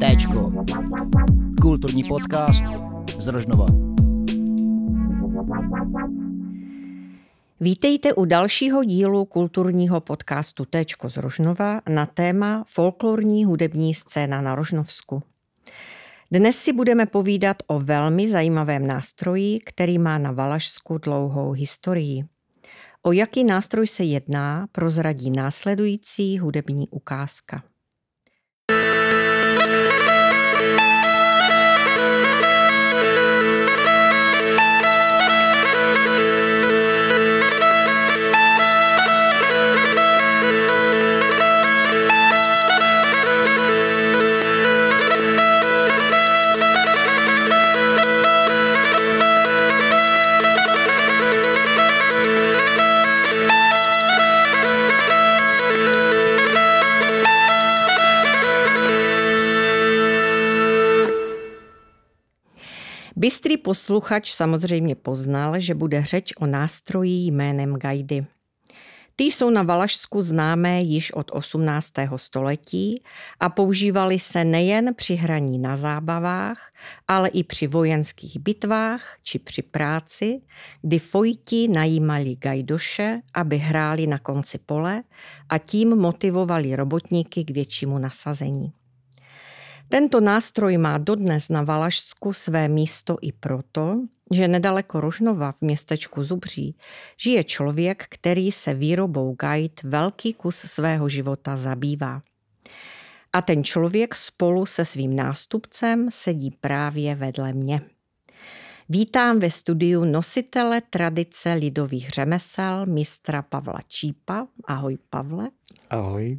Téčko. Kulturní podcast z Rožnova. Vítejte u dalšího dílu kulturního podcastu Téčko z Rožnova na téma folklorní hudební scéna na Rožnovsku. Dnes si budeme povídat o velmi zajímavém nástroji, který má na Valašsku dlouhou historii. O jaký nástroj se jedná, prozradí následující hudební ukázka. Bystrý posluchač samozřejmě poznal, že bude řeč o nástroji jménem gajdy. Ty jsou na Valašsku známé již od 18. století a používaly se nejen při hraní na zábavách, ale i při vojenských bitvách či při práci, kdy fojti najímali gajdoše, aby hráli na konci pole a tím motivovali robotníky k většímu nasazení. Tento nástroj má dodnes na Valašsku své místo i proto, že nedaleko Rožnova v městečku Zubří žije člověk, který se výrobou gajt velký kus svého života zabývá. A ten člověk spolu se svým nástupcem sedí právě vedle mě. Vítám ve studiu nositele tradice lidových řemesel mistra Pavla Čípa. Ahoj Pavle. Ahoj.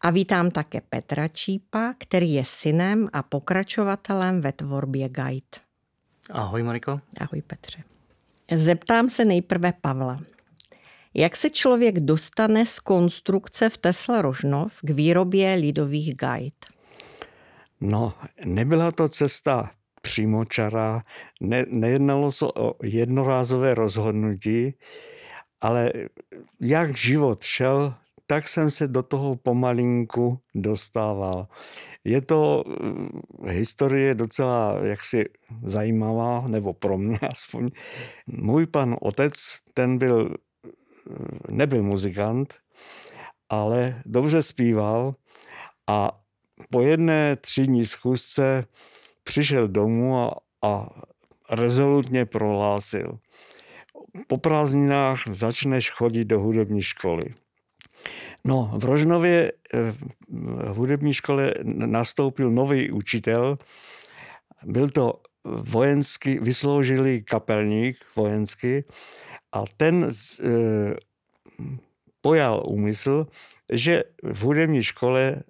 A vítám také Petra Čípa, který je synem a pokračovatelem ve tvorbě Guide. Ahoj Mariko. Ahoj Petře. Zeptám se nejprve Pavla. Jak se člověk dostane z konstrukce v Tesla Rožnov k výrobě lidových guide? No, nebyla to cesta přímočará, ne, nejednalo se o jednorázové rozhodnutí, ale jak život šel, tak jsem se do toho pomalinku dostával. Je to eh, historie docela jaksi zajímavá, nebo pro mě aspoň. Můj pan otec, ten byl, eh, nebyl muzikant, ale dobře zpíval a po jedné třídní schůzce přišel domů a, a rezolutně prohlásil. Po prázdninách začneš chodit do hudební školy. No, v Rožnově eh, v hudební škole nastoupil nový učitel. Byl to vojenský, vysloužilý kapelník vojenský a ten z, e, pojal úmysl, že v hudební škole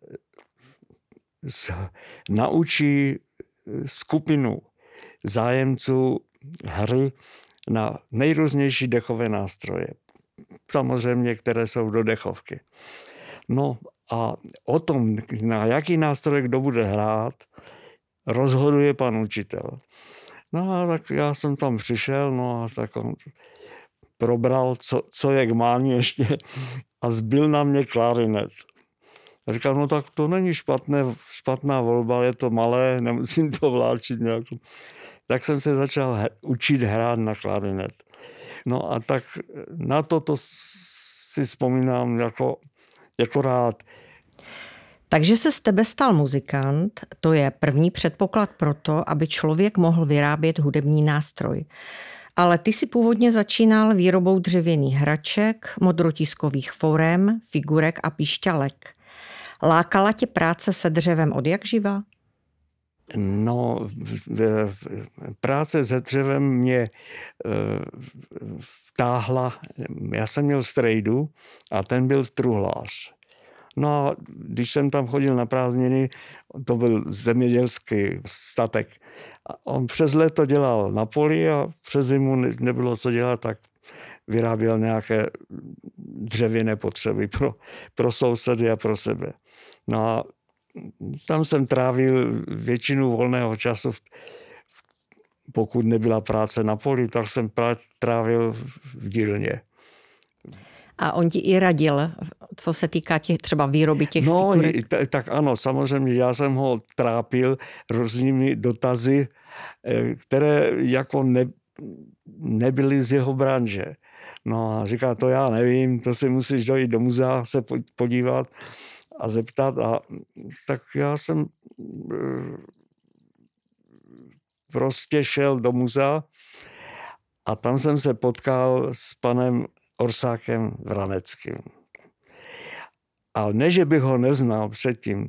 naučí skupinu zájemců hry na nejrůznější dechové nástroje. Samozřejmě, které jsou do dechovky. No a o tom, na jaký nástroj kdo bude hrát, rozhoduje pan učitel. No a tak já jsem tam přišel, no a tak on probral, co, co je k ještě a zbyl na mě klarinet. A říkám, no tak to není špatné, špatná volba, je to malé, nemusím to vláčit nějak. Tak jsem se začal učit hrát na klarinet. No a tak na to, to si vzpomínám jako, jako rád. Takže se z tebe stal muzikant, to je první předpoklad pro to, aby člověk mohl vyrábět hudební nástroj. Ale ty si původně začínal výrobou dřevěných hraček, modrotiskových forem, figurek a píšťalek. Lákala tě práce se dřevem od jak živa? No, práce se dřevem mě e, vtáhla, já jsem měl strejdu a ten byl truhlář. No a když jsem tam chodil na prázdniny, to byl zemědělský statek. A on přes léto dělal na poli a přes zimu nebylo co dělat, tak vyráběl nějaké dřevěné potřeby pro, pro sousedy a pro sebe. No a tam jsem trávil většinu volného času, pokud nebyla práce na poli, tak jsem trávil v dílně. A on ti i radil, co se týká těch, třeba výroby těch No, figurek? tak, tak ano, samozřejmě, já jsem ho trápil různými dotazy, eh, které jako ne, nebyly z jeho branže. No a říká, to já nevím, to si musíš dojít do muzea se podívat a zeptat. A tak já jsem eh, prostě šel do muzea a tam jsem se potkal s panem Orsákem Vraneckým. Ale ne, že bych ho neznal předtím.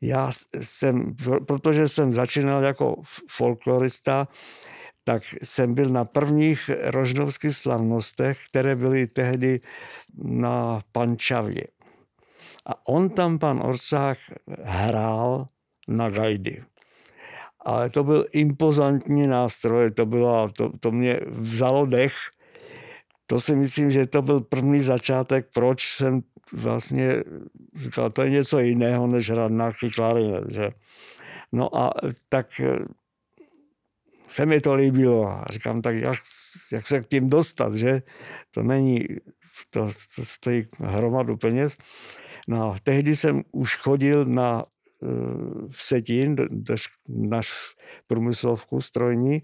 Já jsem, protože jsem začínal jako folklorista, tak jsem byl na prvních rožnovských slavnostech, které byly tehdy na Pančavě. A on tam, pan Orsák, hrál na gajdy. Ale to byl impozantní nástroj, to, bylo, to, to mě vzalo dech. To si myslím, že to byl první začátek, proč jsem vlastně říkal, to je něco jiného, než hrát na klarinet. Že? No a tak se mi to líbilo. A říkám, tak jak, jak se k tím dostat, že? To není, to, to stojí hromadu peněz. No tehdy jsem už chodil na eh, v Setín, na průmyslovku strojní.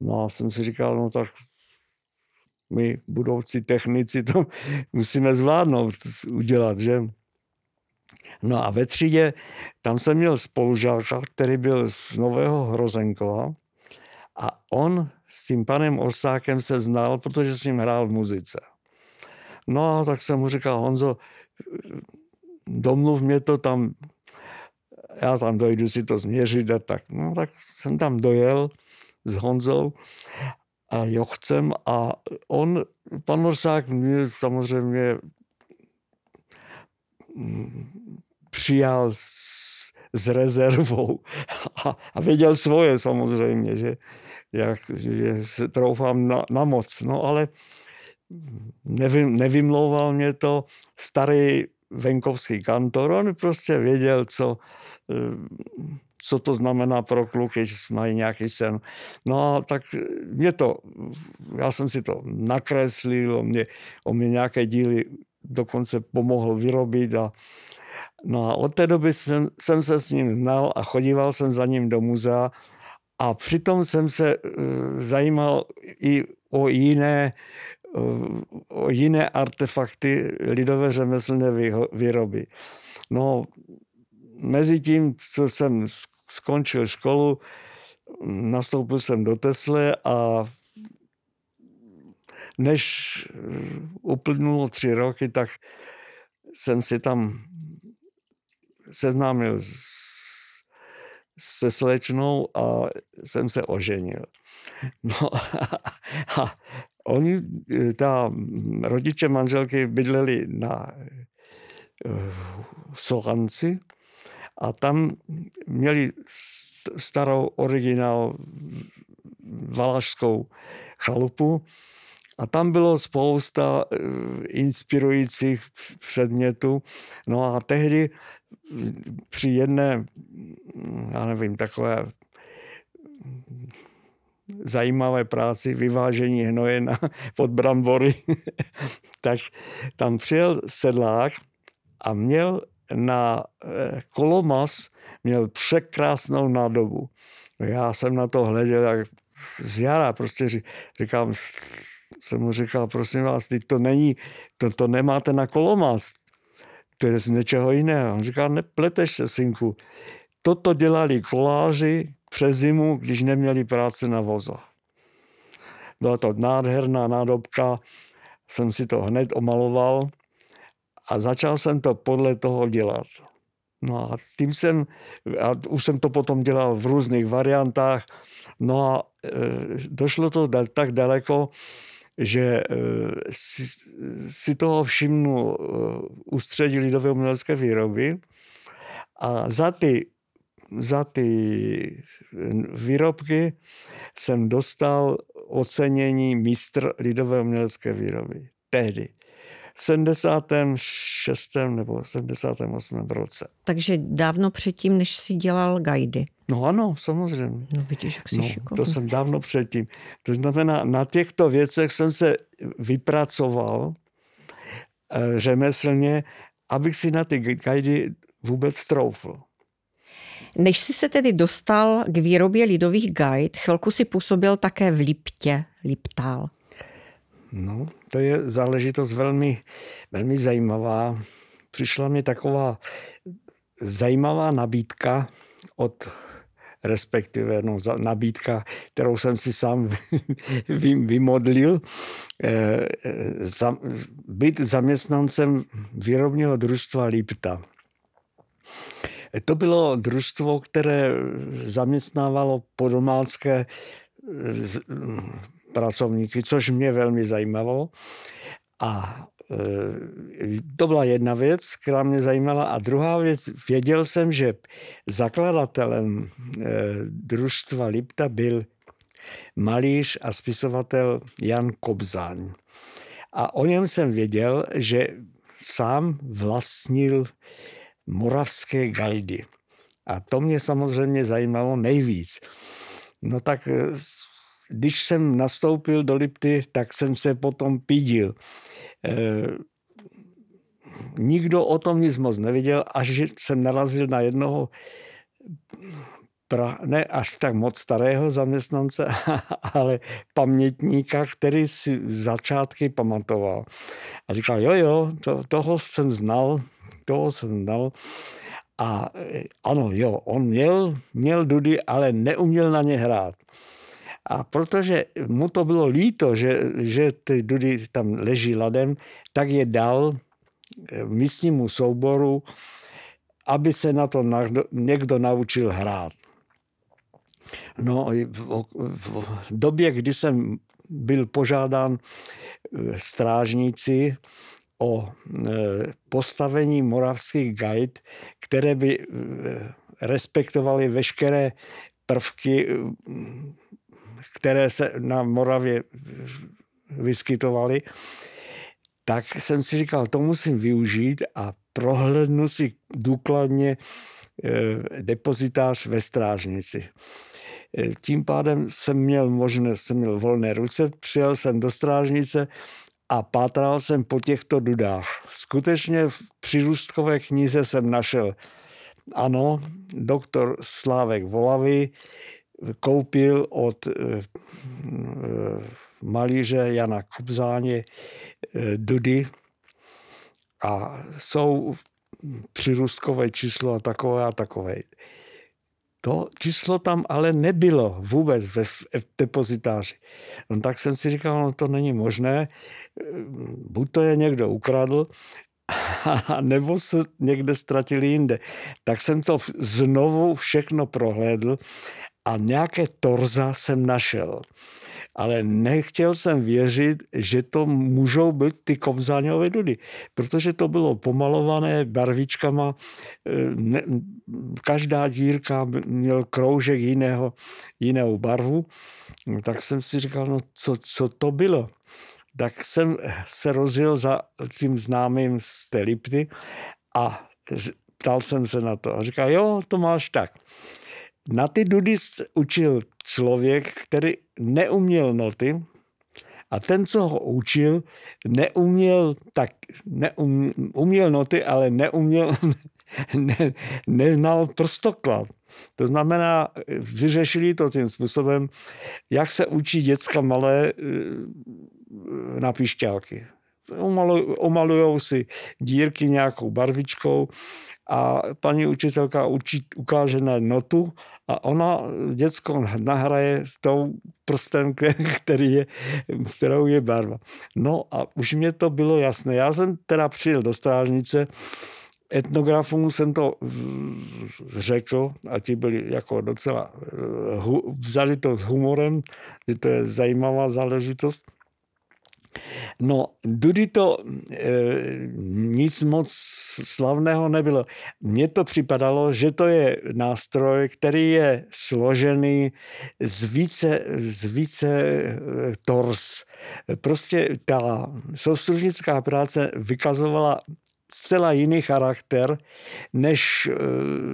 No a jsem si říkal, no tak my budoucí technici to musíme zvládnout, udělat, že? No a ve třídě, tam jsem měl spolužáka, který byl z Nového Hrozenkova a on s tím panem Orsákem se znal, protože s ním hrál v muzice. No a tak jsem mu říkal, Honzo, domluv mě to tam, já tam dojdu si to změřit a tak. No tak jsem tam dojel s Honzou a Jochcem a on, pan Orsák mě samozřejmě přijal s, s rezervou a, a věděl svoje samozřejmě, že, jak, že se troufám na, na moc. No ale nevy, nevymlouval mě to starý venkovský kantor, on prostě věděl, co, co to znamená pro kluky, že mají nějaký sen. No a tak mě to, já jsem si to nakreslil, on mě, on mě nějaké díly dokonce pomohl vyrobit a No a od té doby jsem, jsem se s ním znal a chodíval jsem za ním do muzea a přitom jsem se uh, zajímal i o jiné, o jiné artefakty lidové řemeslné výroby. No, mezi tím, co jsem skončil školu, nastoupil jsem do Tesle a než uplynulo tři roky, tak jsem si tam seznámil se slečnou a jsem se oženil. No a oni, ta rodiče manželky bydleli na eh, Solanci a tam měli starou originál valašskou chalupu a tam bylo spousta eh, inspirujících předmětů. No a tehdy při jedné, já nevím, takové zajímavé práci vyvážení hnoje na, pod brambory, tak tam přijel sedlák a měl na eh, kolomas měl překrásnou nádobu. Já jsem na to hleděl jak z jara, prostě říkám, jsem mu říkal, prosím vás, teď to není, to, to nemáte na kolomas, to je z něčeho jiného. On říká, nepleteš se, synku. Toto dělali koláři přes zimu, když neměli práce na voze. Byla to nádherná nádobka, jsem si to hned omaloval a začal jsem to podle toho dělat. No a tím jsem, a už jsem to potom dělal v různých variantách, no a e, došlo to tak daleko, že eh, si, si toho všimnu ústředí eh, lidové umělecké výroby a za ty, za ty výrobky jsem dostal ocenění mistr lidové umělecké výroby. Tehdy. 76. nebo 78. roce. Takže dávno předtím, než si dělal gajdy. No ano, samozřejmě. No vidíš, jak jsi no, šikovný. To jsem dávno předtím. To znamená, na těchto věcech jsem se vypracoval eh, řemeslně, abych si na ty gajdy vůbec troufl. Než jsi se tedy dostal k výrobě lidových gajd, chvilku si působil také v Liptě, Liptál. No, to je záležitost velmi, velmi zajímavá. Přišla mi taková zajímavá nabídka od respektive no, nabídka, kterou jsem si sám vymodlil, eh, za, být zaměstnancem výrobního družstva Lipta. To bylo družstvo, které zaměstnávalo podomácké pracovníky, což mě velmi zajímalo. A e, to byla jedna věc, která mě zajímala. A druhá věc, věděl jsem, že zakladatelem e, družstva Lipta byl malíř a spisovatel Jan Kobzáň. A o něm jsem věděl, že sám vlastnil moravské gajdy. A to mě samozřejmě zajímalo nejvíc. No tak e, když jsem nastoupil do Lipty, tak jsem se potom pídil. E, nikdo o tom nic moc neviděl, až jsem narazil na jednoho pra, ne až tak moc starého zaměstnance, ale pamětníka, který si začátky pamatoval. A říkal, jo, jo, to, toho jsem znal, toho jsem znal. A e, ano, jo, on měl, měl dudy, ale neuměl na ně hrát. A protože mu to bylo líto, že, že ty dudy tam leží ladem, tak je dal eh, místnímu souboru, aby se na to někdo naučil hrát. No, v, době, kdy jsem byl požádán eh, strážníci o eh, postavení moravských guide, které by respektovaly veškeré prvky které se na Moravě vyskytovaly, tak jsem si říkal, to musím využít a prohlédnu si důkladně depozitář ve strážnici. Tím pádem jsem měl možnost, jsem měl volné ruce, přijel jsem do strážnice a pátral jsem po těchto dudách. Skutečně v přírůstkové knize jsem našel, ano, doktor Slávek Volavy koupil od eh, malíře Jana Kubzáně eh, dudy a jsou přirůstkové číslo a takové a takové. To číslo tam ale nebylo vůbec ve, depozitáři. No tak jsem si říkal, no to není možné, buď to je někdo ukradl, nebo se někde ztratili jinde. Tak jsem to znovu všechno prohlédl a nějaké torza jsem našel. Ale nechtěl jsem věřit, že to můžou být ty kobzáňové dudy, protože to bylo pomalované barvičkama, e, ne, každá dírka měl kroužek jiného, jiného barvu, no, tak jsem si říkal, no co, co to bylo? Tak jsem se rozjel za tím známým z té Lipty a ptal jsem se na to. A říkal, jo, to máš tak. Na ty dudy učil člověk, který neuměl noty a ten, co ho učil, neuměl tak, neum, uměl noty, ale neuměl, ne, neznal prstoklad. To znamená, vyřešili to tím způsobem, jak se učí děcka malé eh, na píšťálky. Omalují si dírky nějakou barvičkou a paní učitelka učí, ukáže na notu a ona děcko nahraje s tou prstem, který je, kterou je barva. No a už mě to bylo jasné. Já jsem teda přijel do strážnice, etnografům jsem to řekl a ti byli jako docela, eh, vzali to s humorem, že to je zajímavá záležitost. No, Dudy to e, nic moc slavného nebylo. Mně to připadalo, že to je nástroj, který je složený z více, z více e, tors. Prostě ta soustružnická práce vykazovala zcela jiný charakter než e,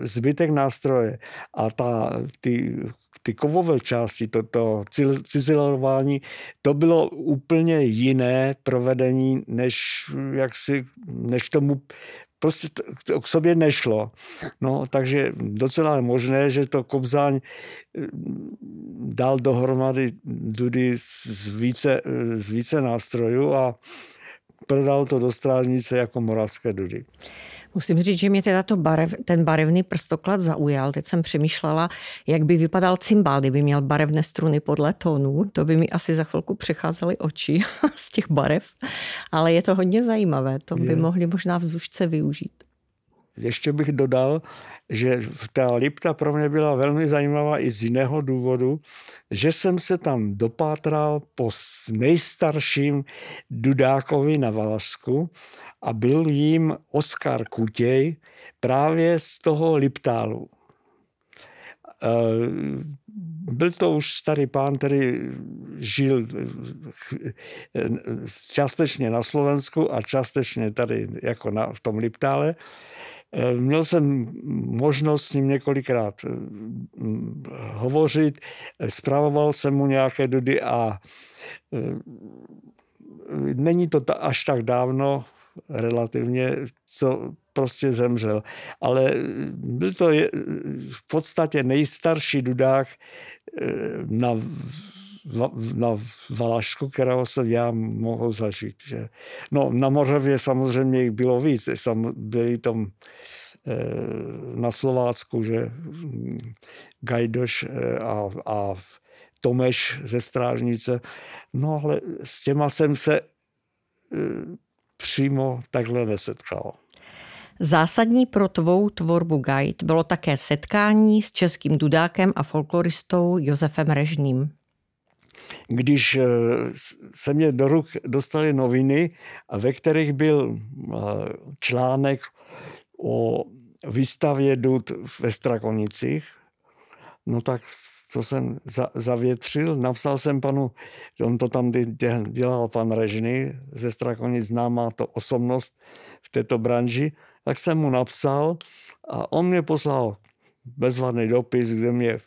zbytek nástroje. A ta, ty ty kovové části, to, to to bylo úplně jiné provedení, než, jak si, než tomu prostě to k sobě nešlo. No, takže docela je možné, že to Kobzáň dal dohromady dudy z více, z více nástrojů a prodal to do strážnice jako moravské dudy. Musím říct, že mě teda to barev, ten barevný prstoklad zaujal. Teď jsem přemýšlela, jak by vypadal cymbál, kdyby měl barevné struny podle tónů. To by mi asi za chvilku přecházely oči z těch barev. Ale je to hodně zajímavé. To by je. mohli možná v Zušce využít. Ještě bych dodal, že ta lipta pro mě byla velmi zajímavá i z jiného důvodu, že jsem se tam dopátral po nejstarším Dudákovi na Valašsku a byl jím Oskar Kutěj právě z toho Liptálu. Eh, byl to už starý pán, který žil eh, částečně na Slovensku a částečně tady jako na, v tom Liptále. Eh, měl jsem možnost s ním několikrát hovořit, zpravoval jsem mu nějaké dudy a není to až tak dávno, relativně, co prostě zemřel. Ale byl to v podstatě nejstarší dudák eh, na, na Valašsku, kterého se já mohl zažít. Že. No, na Moravě samozřejmě jich bylo víc. Byli tam eh, na Slovácku, že Gajdoš eh, a, a Tomeš ze Strážnice. No ale s těma jsem se přímo takhle nesetkal. Zásadní pro tvou tvorbu guide bylo také setkání s českým dudákem a folkloristou Josefem Režným. Když eh, se mě do ruk dostaly noviny, ve kterých byl eh, článek o výstavě dud ve Strakonicích, no tak co jsem za, zavětřil. Napsal jsem panu, on to tam dělal pan Režny, ze Strakonic známá to osobnost v této branži, tak jsem mu napsal a on mě poslal bezvadný dopis, kde mě eh,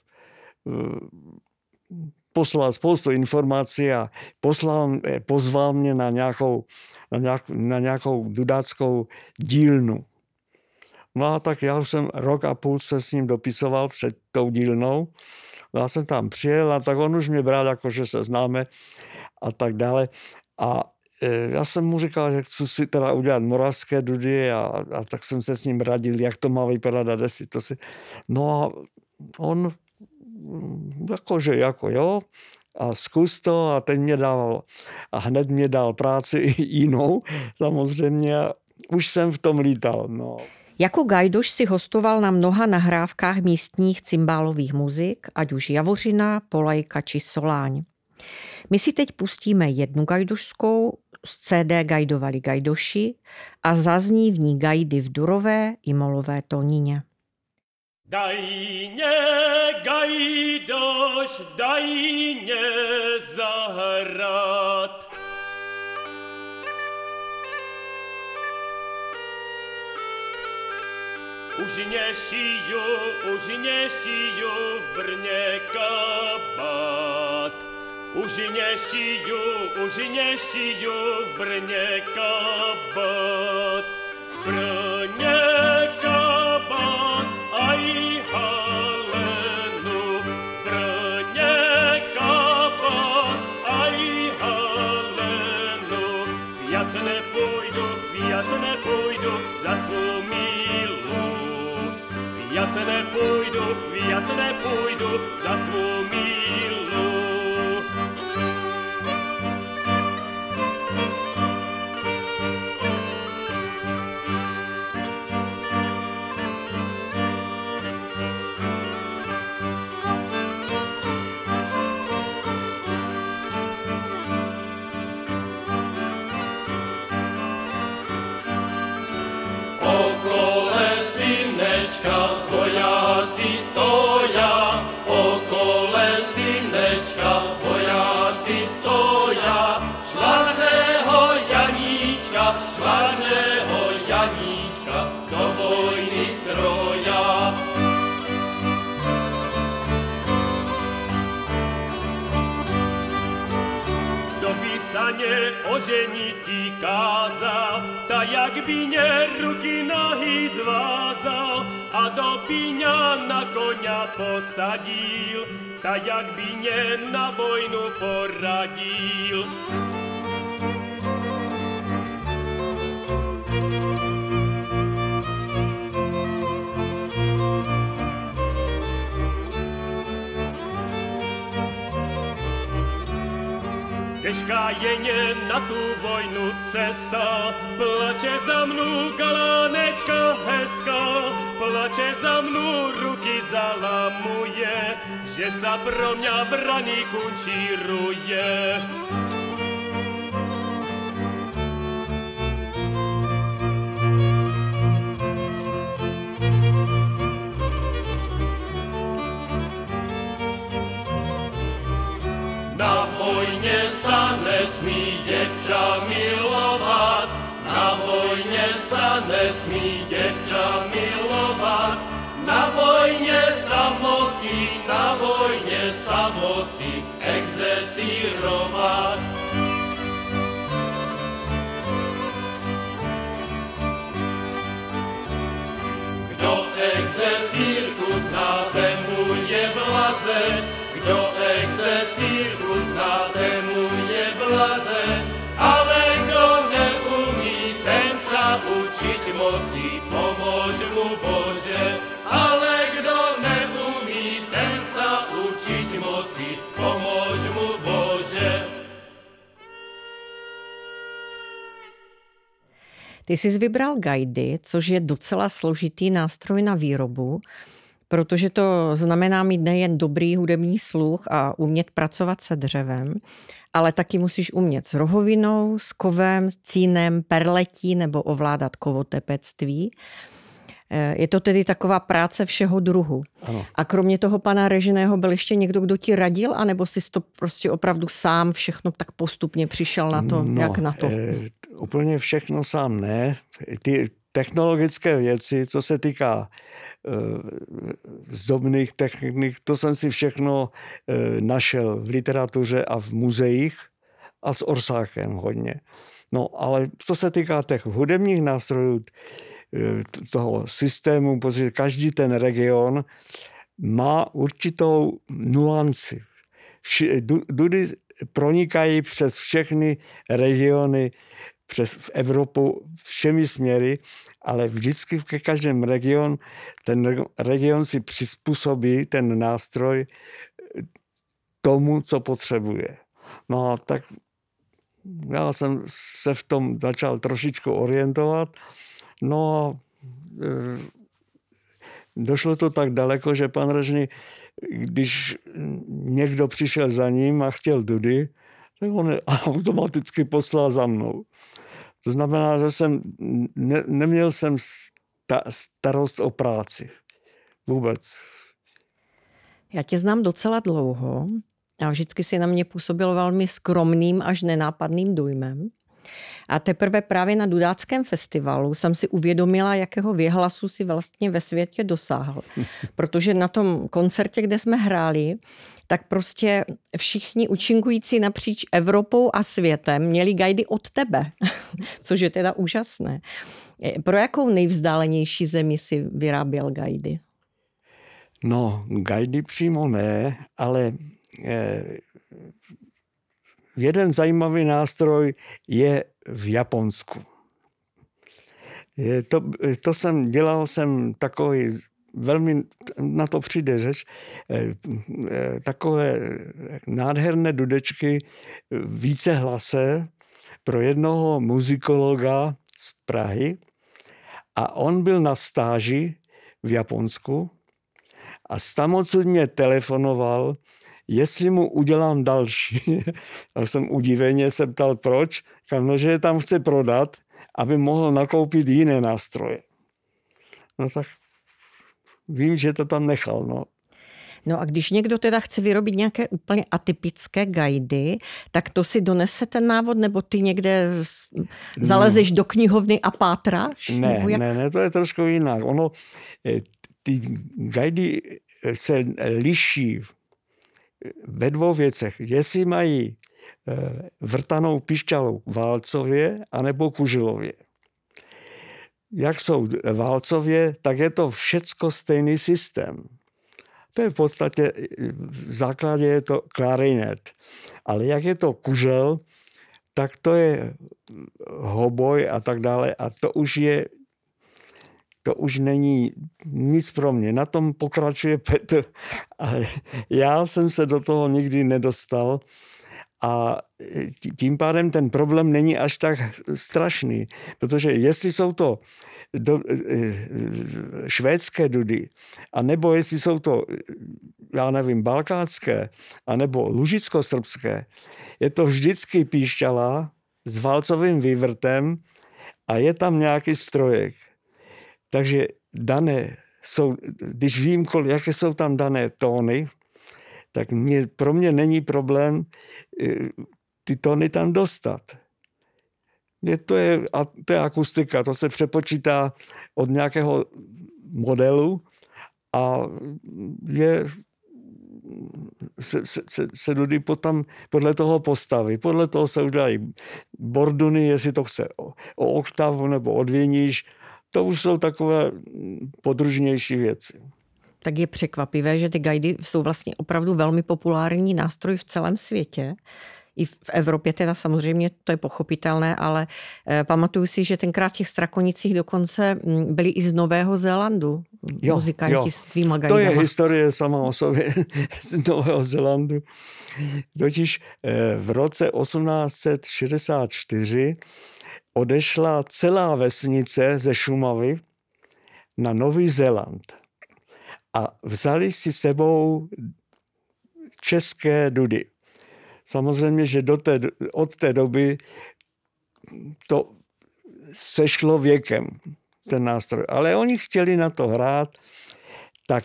poslal spoustu informací a poslal, eh, pozval mě na nějakou, na, nějak, na nějakou dudáckou dílnu. No a tak já už jsem rok a půl se s ním dopisoval před tou dílnou já jsem tam přijel a tak on už mě bral, jako že se známe a tak dále. A e, já jsem mu říkal, že chci si teda udělat moravské dudy a, a tak jsem se s ním radil, jak to má vypadat a desi to si. No a on jakože jako jo, a zkus to a ten mě dával a hned mě dal práci jinou samozřejmě už jsem v tom lítal. No. Jako gajdoš si hostoval na mnoha nahrávkách místních cymbálových muzik, ať už Javořina, Polajka či Soláň. My si teď pustíme jednu gajdošskou z CD Gajdovali gajdoši a zazní v ní gajdy v Durové i Molové tónině. Dajně, gajdoš, dajně zahrát. Už nešiju, už nešiju v Brně kabát. Už nešiju, už nešiju v Brně kabát. Brně kabát, ja tyle pójdą dla sług. Oženitý kázal, ta jak by mě ruky nohy zvázal a do píňa na koňa posadil, ta jak by mě na vojnu poradil. Těžká je na tu vojnu cesta, plače za mnou galánečka hezká, plače za mnou ruky zalamuje, že za pro mě vraní kunčíruje. Vojně sa nesmí děvča milovat, na vojně sa nesmí děvča milovat, na vojně sa musí, na vojně sa musí exercírovat. Ty jsi vybral gajdy, což je docela složitý nástroj na výrobu, protože to znamená mít nejen dobrý hudební sluch a umět pracovat se dřevem, ale taky musíš umět s rohovinou, s kovem, s cínem, perletí nebo ovládat kovotepectví. Eh, Je to tedy taková práce všeho druhu. Ano. A kromě toho pana Režiného byl ještě někdo, kdo ti radil, anebo jsi to prostě opravdu sám všechno tak postupně přišel na to, no, jak na to? Úplně všechno sám ne. Ty technologické věci, co se týká e, zdobných technik, to jsem si všechno e, našel v literatuře a v muzeích a s Orsákem hodně. No, ale co se týká těch hudebních nástrojů, e, toho systému, protože každý ten region má určitou nuanci. Dudy pronikají přes všechny regiony, přes v Evropu všemi směry, ale vždycky ke každém region, ten reg- region si přizpůsobí ten nástroj eh, tomu, co potřebuje. No a tak já jsem se v tom začal trošičku orientovat. No a e, došlo to tak daleko, že pan Režny, když někdo přišel za ním a chtěl dudy, tak on automaticky poslal za mnou. To znamená, že jsem, ne, neměl jsem sta, starost o práci. Vůbec. Já tě znám docela dlouho a vždycky si na mě působil velmi skromným až nenápadným dojmem. A teprve právě na Dudáckém festivalu jsem si uvědomila, jakého věhlasu si vlastně ve světě dosáhl. Protože na tom koncertě, kde jsme hráli, tak prostě všichni účinkující napříč Evropou a světem měli gajdy od tebe, což je teda úžasné. Pro jakou nejvzdálenější zemi si vyráběl gajdy? No, gajdy přímo ne, ale eh, jeden zajímavý nástroj je v Japonsku. Je to, to jsem, dělal jsem takový, velmi na to přijde řeč, eh, eh, takové nádherné dudečky více hlase pro jednoho muzikologa z Prahy a on byl na stáži v Japonsku a tam mě telefonoval, jestli mu udělám další. tak jsem udiveně se ptal, proč. Říkal, no, že je tam chce prodat, aby mohl nakoupit jiné nástroje. No tak vím, že to tam nechal. No. No a když někdo teda chce vyrobit nějaké úplně atypické gajdy, tak to si donese ten návod, nebo ty někde zalezeš do knihovny a pátráš? Ne, jak? ne, ne, to je trošku jinak. Ono, eh, ty gajdy se liší ve dvou věcech. Jestli mají vrtanou pišťalou válcově anebo kužilově. Jak jsou válcově, tak je to všecko stejný systém. To je v podstatě, v základě je to klarinet. Ale jak je to kužel, tak to je hoboj a tak dále. A to už je to už není nic pro mě. Na tom pokračuje Petr, ale já jsem se do toho nikdy nedostal a tím pádem ten problém není až tak strašný, protože jestli jsou to do, eh, švédské dudy, a nebo jestli jsou to, já nevím, balkánské, a nebo lužicko-srbské, je to vždycky píšťala s válcovým vývrtem a je tam nějaký strojek. Takže dané jsou, když vím, jaké jsou tam dané tóny, tak mě, pro mě není problém eh, ty tóny tam dostat. Je, to, je, a to je akustika, to se přepočítá od nějakého modelu a je, se, se, se, se dudy potom podle toho postaví. Podle toho se udělají borduny, jestli to chce o, o oktavu nebo odvěníš. To už jsou takové podružnější věci tak je překvapivé, že ty guidy jsou vlastně opravdu velmi populární nástroj v celém světě. I v Evropě teda samozřejmě to je pochopitelné, ale eh, pamatuju si, že tenkrát v těch strakonicích dokonce hm, byli i z Nového Zélandu jo, muzikanti jo. s tvýma guidama. To je historie sama o sobě z Nového Zélandu. Totiž eh, v roce 1864 odešla celá vesnice ze Šumavy na Nový Zéland a vzali si sebou české dudy. Samozřejmě, že do té, od té doby to sešlo věkem, ten nástroj. Ale oni chtěli na to hrát, tak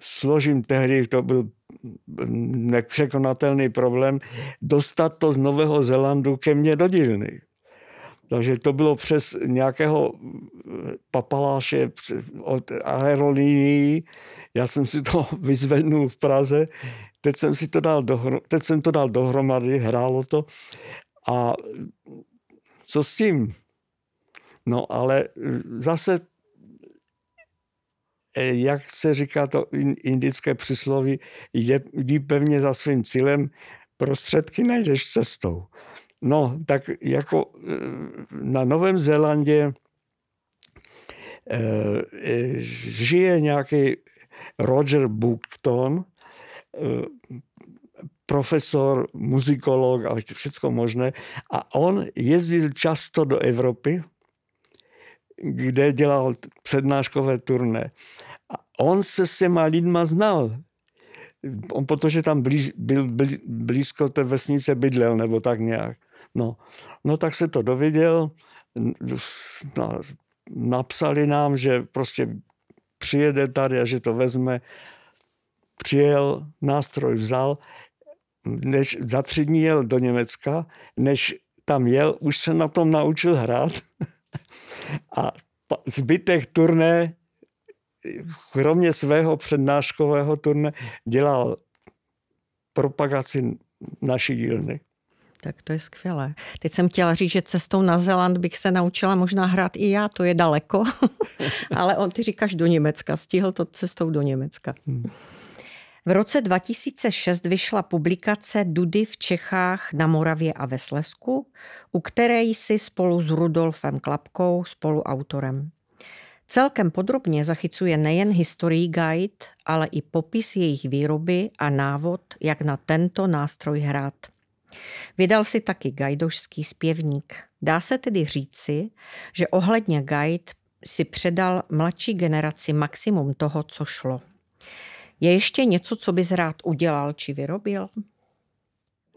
složím tehdy, to byl nepřekonatelný problém, dostat to z Nového Zelandu ke mně do dílny. Takže to bylo přes nějakého papaláše od aerolínií. Já jsem si to vyzvednul v Praze. Teď jsem, si to dal dohrom, teď jsem to dal dohromady, hrálo to. A co s tím? No ale zase, jak se říká to indické přísloví, jdi pevně za svým cílem, prostředky najdeš cestou. No, tak jako eh, na Novém Zélandě eh, eh, žije nějaký Roger Bookton, profesor, muzikolog a všechno možné. A on jezdil často do Evropy, kde dělal přednáškové turné. A on se s těma lidma znal on protože tam blíž, byl blízko té vesnice bydlel, nebo tak nějak. No, no tak se to dověděl, no, napsali nám, že prostě přijede tady a že to vezme. Přijel, nástroj vzal, než za tři dní jel do Německa, než tam jel, už se na tom naučil hrát a zbytek turné kromě svého přednáškového turné dělal propagaci naší dílny. Tak to je skvělé. Teď jsem chtěla říct, že cestou na Zeland bych se naučila možná hrát i já, to je daleko. Ale on, ty říkáš do Německa, stihl to cestou do Německa. Hmm. V roce 2006 vyšla publikace Dudy v Čechách na Moravě a ve Slesku, u které jsi spolu s Rudolfem Klapkou spoluautorem. Celkem podrobně zachycuje nejen historii guide, ale i popis jejich výroby a návod, jak na tento nástroj hrát. Vydal si taky gajdošský zpěvník. Dá se tedy říci, že ohledně guide si předal mladší generaci maximum toho, co šlo. Je ještě něco, co bys rád udělal či vyrobil?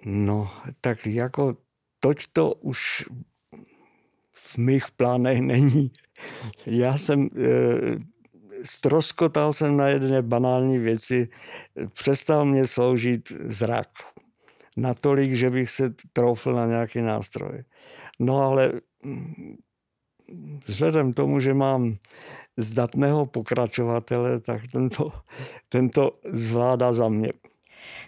No, tak jako toť to už v mých plánech není. Já jsem e, stroskotal jsem na jedné banální věci. Přestal mě sloužit zrak. Natolik, že bych se troufl na nějaký nástroj. No ale vzhledem tomu, že mám zdatného pokračovatele, tak tento, tento zvládá za mě.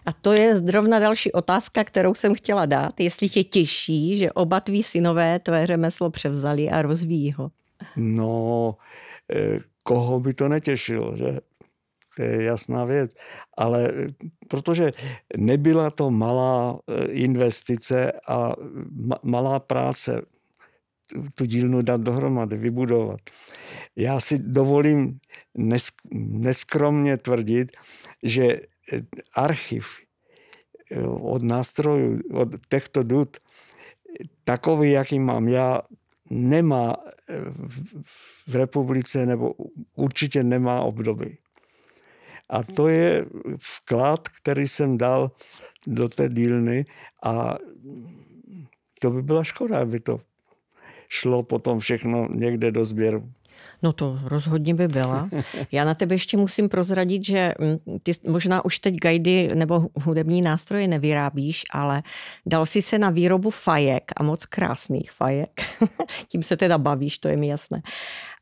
A to je zrovna další otázka, kterou jsem chtěla dát. Jestli tě těší, že oba tví synové tvé řemeslo převzali a rozvíjí ho. No, eh, koho by to netěšilo, že? To je jasná věc. Ale eh, protože nebyla to malá eh, investice a malá práce tu dílnu dát dohromady, vybudovat. Já si dovolím neskromně tvrdit, že archiv od nástrojů, od těchto dud, takový, jaký mám já, nemá v republice nebo určitě nemá obdoby. A to je vklad, který jsem dal do té dílny a to by byla škoda, aby to šlo potom všechno někde do sběru. No to rozhodně by byla. Já na tebe ještě musím prozradit, že mm, ty možná už teď gajdy nebo hudební nástroje nevyrábíš, ale dal si se na výrobu fajek a moc krásných fajek. Tím se teda bavíš, to je mi jasné.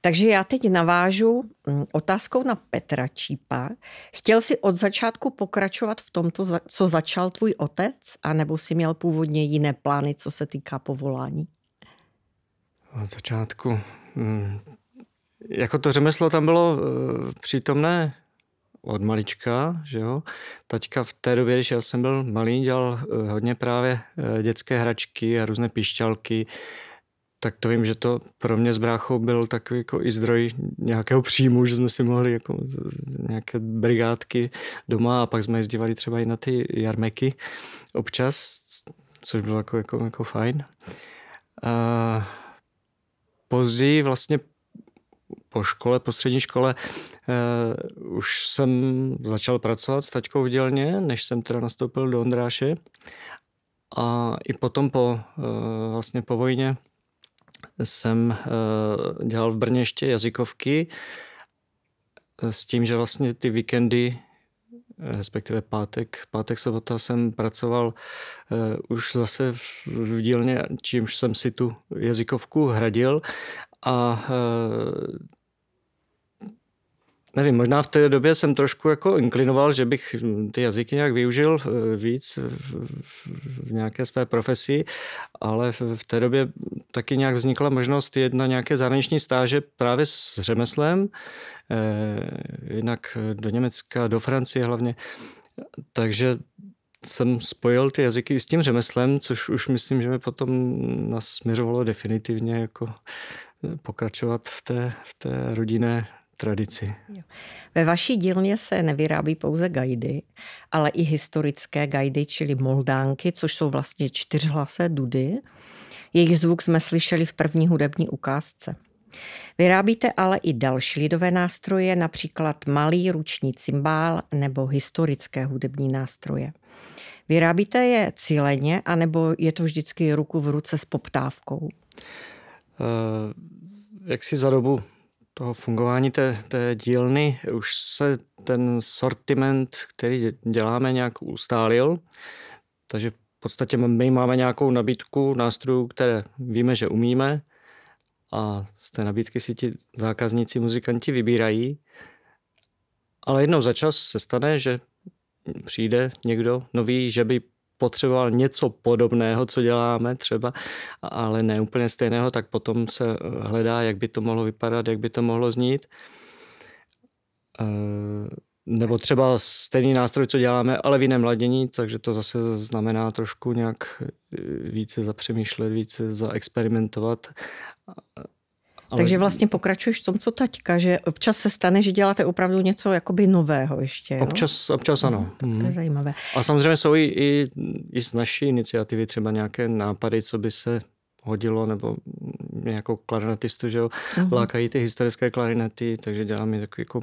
Takže já teď navážu mm, otázkou na Petra Čípa. Chtěl jsi od začátku pokračovat v tomto, co začal tvůj otec, anebo si měl původně jiné plány, co se týká povolání? Od začátku. Jako to řemeslo tam bylo uh, přítomné od malička, že jo. Taťka v té době, když já jsem byl malý, dělal uh, hodně právě uh, dětské hračky a různé pišťalky, tak to vím, že to pro mě s bráchou byl takový jako i zdroj nějakého příjmu, že jsme si mohli jako nějaké brigádky doma a pak jsme jezdívali třeba i na ty jarmeky občas, což bylo jako, jako, jako fajn. Uh, později vlastně po škole, po střední škole, uh, už jsem začal pracovat s taťkou v dělně, než jsem teda nastoupil do Ondráše. A i potom po, uh, vlastně po vojně jsem uh, dělal v Brně ještě jazykovky s tím, že vlastně ty víkendy respektive pátek, pátek, sobota jsem pracoval uh, už zase v, v dílně, čímž jsem si tu jazykovku hradil a uh, nevím, možná v té době jsem trošku jako inklinoval, že bych ty jazyky nějak využil eh, víc v nějaké své profesi, ale v té době taky nějak vznikla možnost jít na nějaké zahraniční stáže právě s řemeslem, eh, jinak do Německa, do Francie hlavně. Takže jsem spojil ty jazyky s tím řemeslem, což už myslím, že mi potom nasměřovalo definitivně jako pokračovat v té, v té rodinné tradici. Ve vaší dílně se nevyrábí pouze gajdy, ale i historické gajdy, čili moldánky, což jsou vlastně čtyřhlasé dudy. Jejich zvuk jsme slyšeli v první hudební ukázce. Vyrábíte ale i další lidové nástroje, například malý ruční cymbál nebo historické hudební nástroje. Vyrábíte je cíleně, anebo je to vždycky ruku v ruce s poptávkou? Uh, jak si za dobu toho fungování té, té dílny už se ten sortiment, který děláme, nějak ustálil. Takže v podstatě my máme nějakou nabídku nástrojů, které víme, že umíme a z té nabídky si ti zákazníci, muzikanti vybírají. Ale jednou za čas se stane, že přijde někdo nový, že by potřeboval něco podobného, co děláme třeba, ale ne úplně stejného, tak potom se hledá, jak by to mohlo vypadat, jak by to mohlo znít. Eh, nebo třeba stejný nástroj, co děláme, ale v jiném ladění, takže to zase znamená trošku nějak více zapřemýšlet, více zaexperimentovat ale... Takže vlastně pokračuješ v tom, co taťka, že občas se stane, že děláte opravdu něco jakoby nového ještě. Jo? Občas, občas ano. Mm, to je mhm. zajímavé. A samozřejmě jsou i, i, i z naší iniciativy třeba nějaké nápady, co by se hodilo, nebo nějakou klarinetistu, že jo, mm-hmm. lákají ty historické klarinety, takže děláme takový jako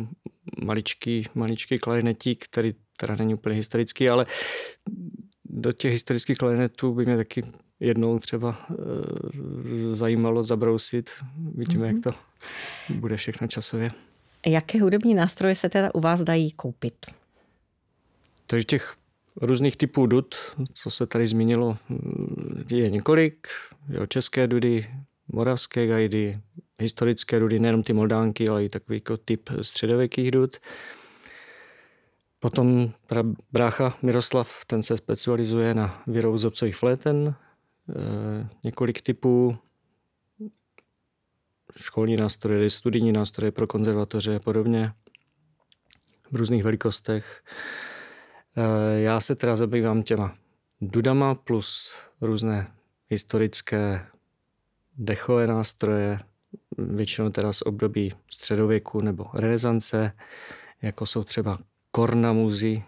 maličký, maličký klarinetík, který teda není úplně historický, ale do těch historických klarinetů by mě taky jednou třeba e, zajímalo zabrousit. Vidíme, mm-hmm. jak to bude všechno časově. Jaké hudební nástroje se teda u vás dají koupit? Takže těch různých typů dud, co se tady zmínilo, je několik. Jo, české dudy, moravské gajdy, historické dudy, nejenom ty moldánky, ale i takový jako typ středověkých dud. Potom brácha Miroslav, ten se specializuje na výrobu zobcových fléten, několik typů, školní nástroje, studijní nástroje pro konzervatoře a podobně v různých velikostech. E, já se teda zabývám těma dudama plus různé historické dechové nástroje, většinou teda z období středověku nebo renesance, jako jsou třeba kornamuzy,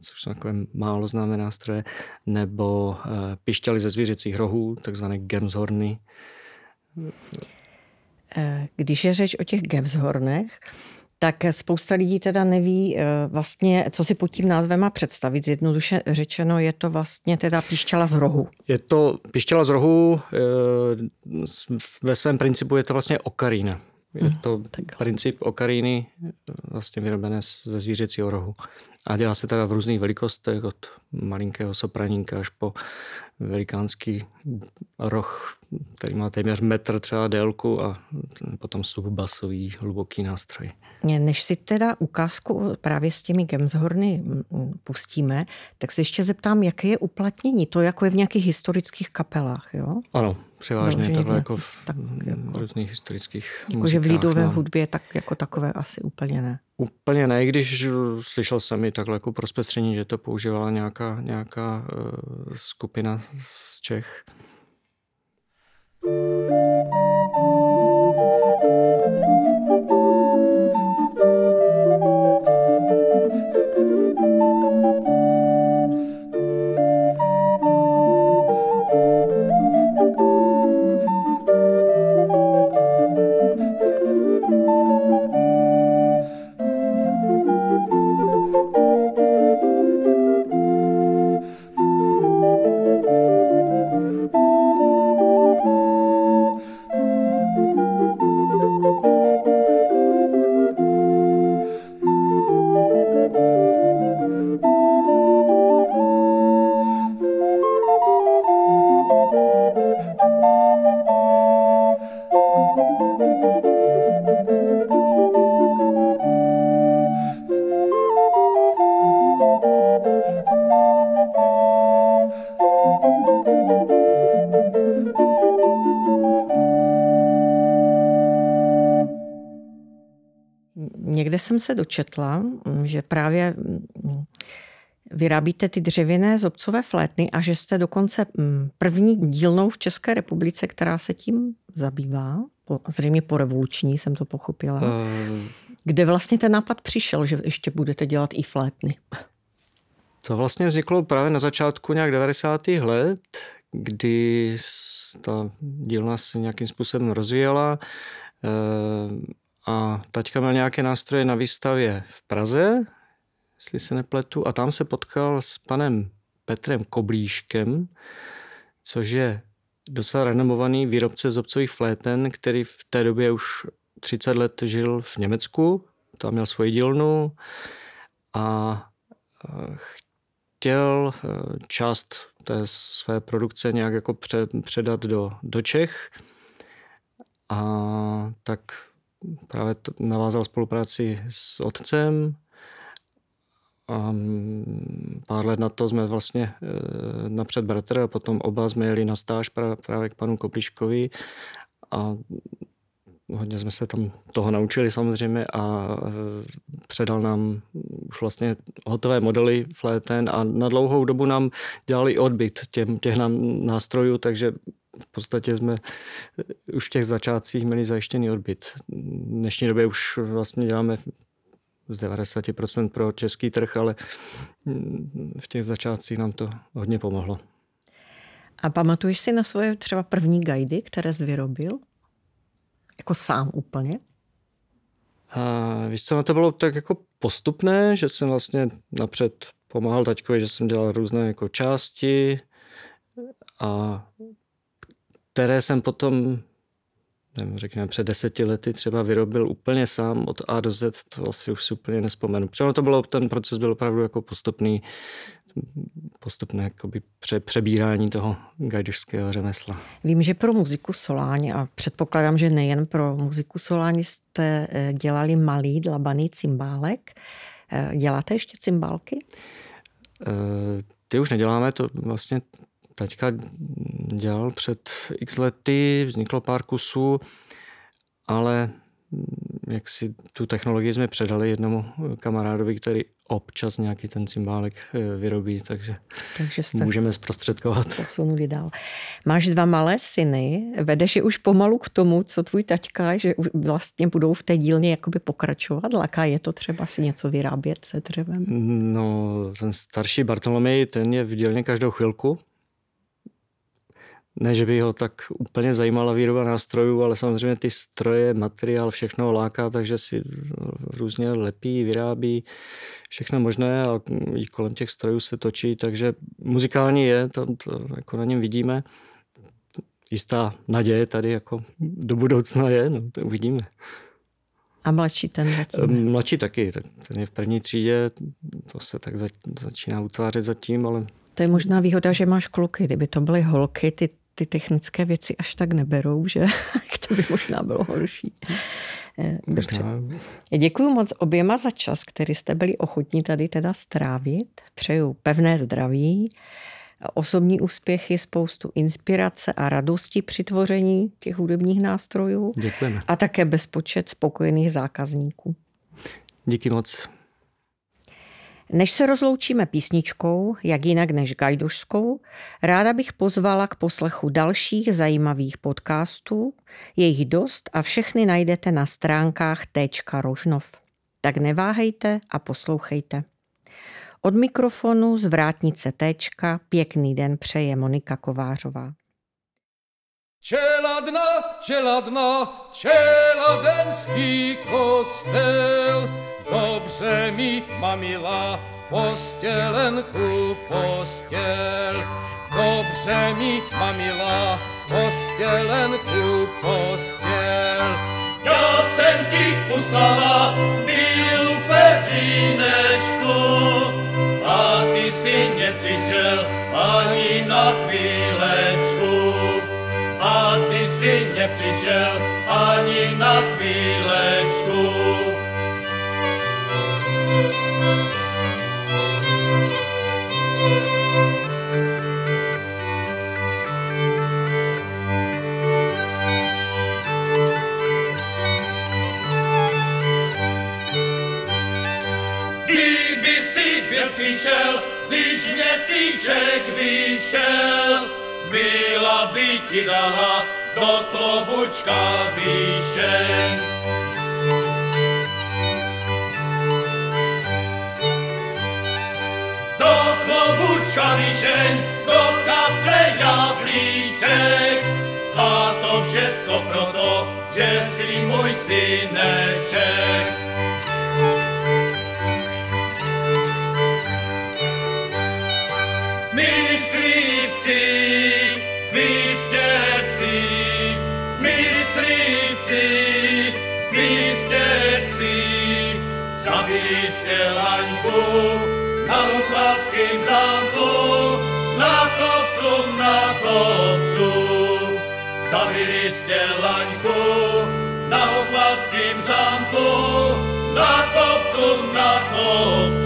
což jsou takové málo známé nástroje, nebo eh, pišťaly ze zvířecích rohů, takzvané gemshorny. Eh, když je řeč o těch gemshornech, tak spousta lidí teda neví eh, vlastně, co si pod tím názvem má představit. Zjednoduše řečeno, je to vlastně teda píšťala z rohu. Je to píšťala z rohu, ve svém principu je to vlastně okarína. Je hm, to tak. princip okaríny vlastně vyrobené ze zvířecího rohu. A dělá se teda v různých velikostech, od malinkého sopraninka až po velikánský roh, který má téměř metr třeba délku a potom subbasový hluboký nástroj. Než si teda ukázku právě s těmi Gemshorny pustíme, tak se ještě zeptám, jaké je uplatnění. To jako je v nějakých historických kapelách, jo? Ano, převážně no, takhle jako v tak, jako, různých historických Jakože v lidové no. hudbě tak jako takové asi úplně ne. Úplně ne, když slyšel jsem i takhle jako pro zpestření, že to používala nějaká, nějaká uh, skupina z Čech. Někde jsem se dočetla, mm, že právě mm, vyrábíte ty dřevěné zobcové flétny a že jste dokonce mm, první dílnou v České republice, která se tím zabývá. Zřejmě po revoluční jsem to pochopila. Uh... Kde vlastně ten nápad přišel, že ještě budete dělat i flétny? To vlastně vzniklo právě na začátku nějak 90. let, kdy ta dílna se nějakým způsobem rozvíjela. A taťka měl nějaké nástroje na výstavě v Praze, jestli se nepletu, a tam se potkal s panem Petrem Koblíškem, což je docela renomovaný výrobce zobcových fléten, který v té době už 30 let žil v Německu, tam měl svoji dílnu a chtěl e, část té své produkce nějak jako předat do, do Čech. A tak právě navázal spolupráci s otcem. A mm, pár let na to jsme vlastně e, napřed bratr a potom oba jsme jeli na stáž právě k panu Kopliškovi a hodně jsme se tam toho naučili samozřejmě a e, předal nám už vlastně hotové modely fléten a na dlouhou dobu nám dělali odbyt těm, těch nám nástrojů, takže v podstatě jsme eh, už v těch začátcích měli zajištěný odbyt. V dnešní době už vlastně děláme z 90% pro český trh, ale mm, v těch začátcích nám to hodně pomohlo. A pamatuješ si na svoje třeba první guidy, které jsi vyrobil? Jako sám úplně? A víš co, to bylo tak jako postupné, že jsem vlastně napřed pomáhal taťkovi, že jsem dělal různé jako části a které jsem potom, nevím, řekněme, před deseti lety třeba vyrobil úplně sám od A do Z, to asi už si úplně nespomenu. Protože to bylo, ten proces byl opravdu jako postupný, postupné jakoby pře, přebírání toho gajdušského řemesla. Vím, že pro muziku Soláň a předpokládám, že nejen pro muziku Soláň jste eh, dělali malý dlabaný cymbálek. Eh, děláte ještě cymbálky? Ty už neděláme, to vlastně taťka dělal před x lety, vzniklo pár kusů, ale jak si tu technologii jsme předali jednomu kamarádovi, který občas nějaký ten cymbálek eh, vyrobí, takže, takže jste můžeme zprostředkovat. Posunuli dál. Máš dva malé syny, vedeš je už pomalu k tomu, co tvůj taťka, že vlastně budou v té dílně jakoby pokračovat? Laká je to třeba si něco vyrábět se dřevem? No, ten starší Bartolomej, ten je v dílně každou chvilku, ne, že by ho tak úplně zajímala výroba nástrojů, ale samozřejmě ty stroje, materiál, všechno láká, takže si různě lepí, vyrábí všechno možné a i kolem těch strojů se točí, takže muzikální je, to, to jako na něm vidíme. Jistá naděje tady jako do budoucna je, no to uvidíme. A mladší ten zatím? Mladší taky, ten je v první třídě, to se tak začíná utvářet zatím, ale to je možná výhoda, že máš kluky. Kdyby to byly holky, ty ty technické věci až tak neberou, že to by možná bylo horší. Eh, dobře. Děkuji moc oběma za čas, který jste byli ochotní tady teda strávit. Přeju pevné zdraví, osobní úspěchy, spoustu inspirace a radosti při tvoření těch hudebních nástrojů. Děkujeme. A také bezpočet spokojených zákazníků. Díky moc. Než se rozloučíme písničkou, jak jinak než gajdušskou, ráda bych pozvala k poslechu dalších zajímavých podcastů. Je jich dost a všechny najdete na stránkách Rožnov. Tak neváhejte a poslouchejte. Od mikrofonu z vrátnice Tčka pěkný den přeje Monika Kovářová. Čeladna, čeladna, čeladenský kostel, dobře mi mamila postělenku postěl. Dobře mi mamila postělenku postěl. Já jsem ti poslala bílou peřínečku a ty si nepřišel ani na chvílečku. A ty si nepřišel ani na chvílečku. Přišel, když měsíček vyšel, byla by ti dala do klobučka výšen. Do klobučka výšeň, do kapce jablíček, a to všecko proto, že si můj syneček. Zabili ste Laňku, na Luklavským zámku, na kopcu, na kopcu.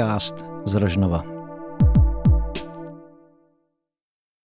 Podcast z Rožnova.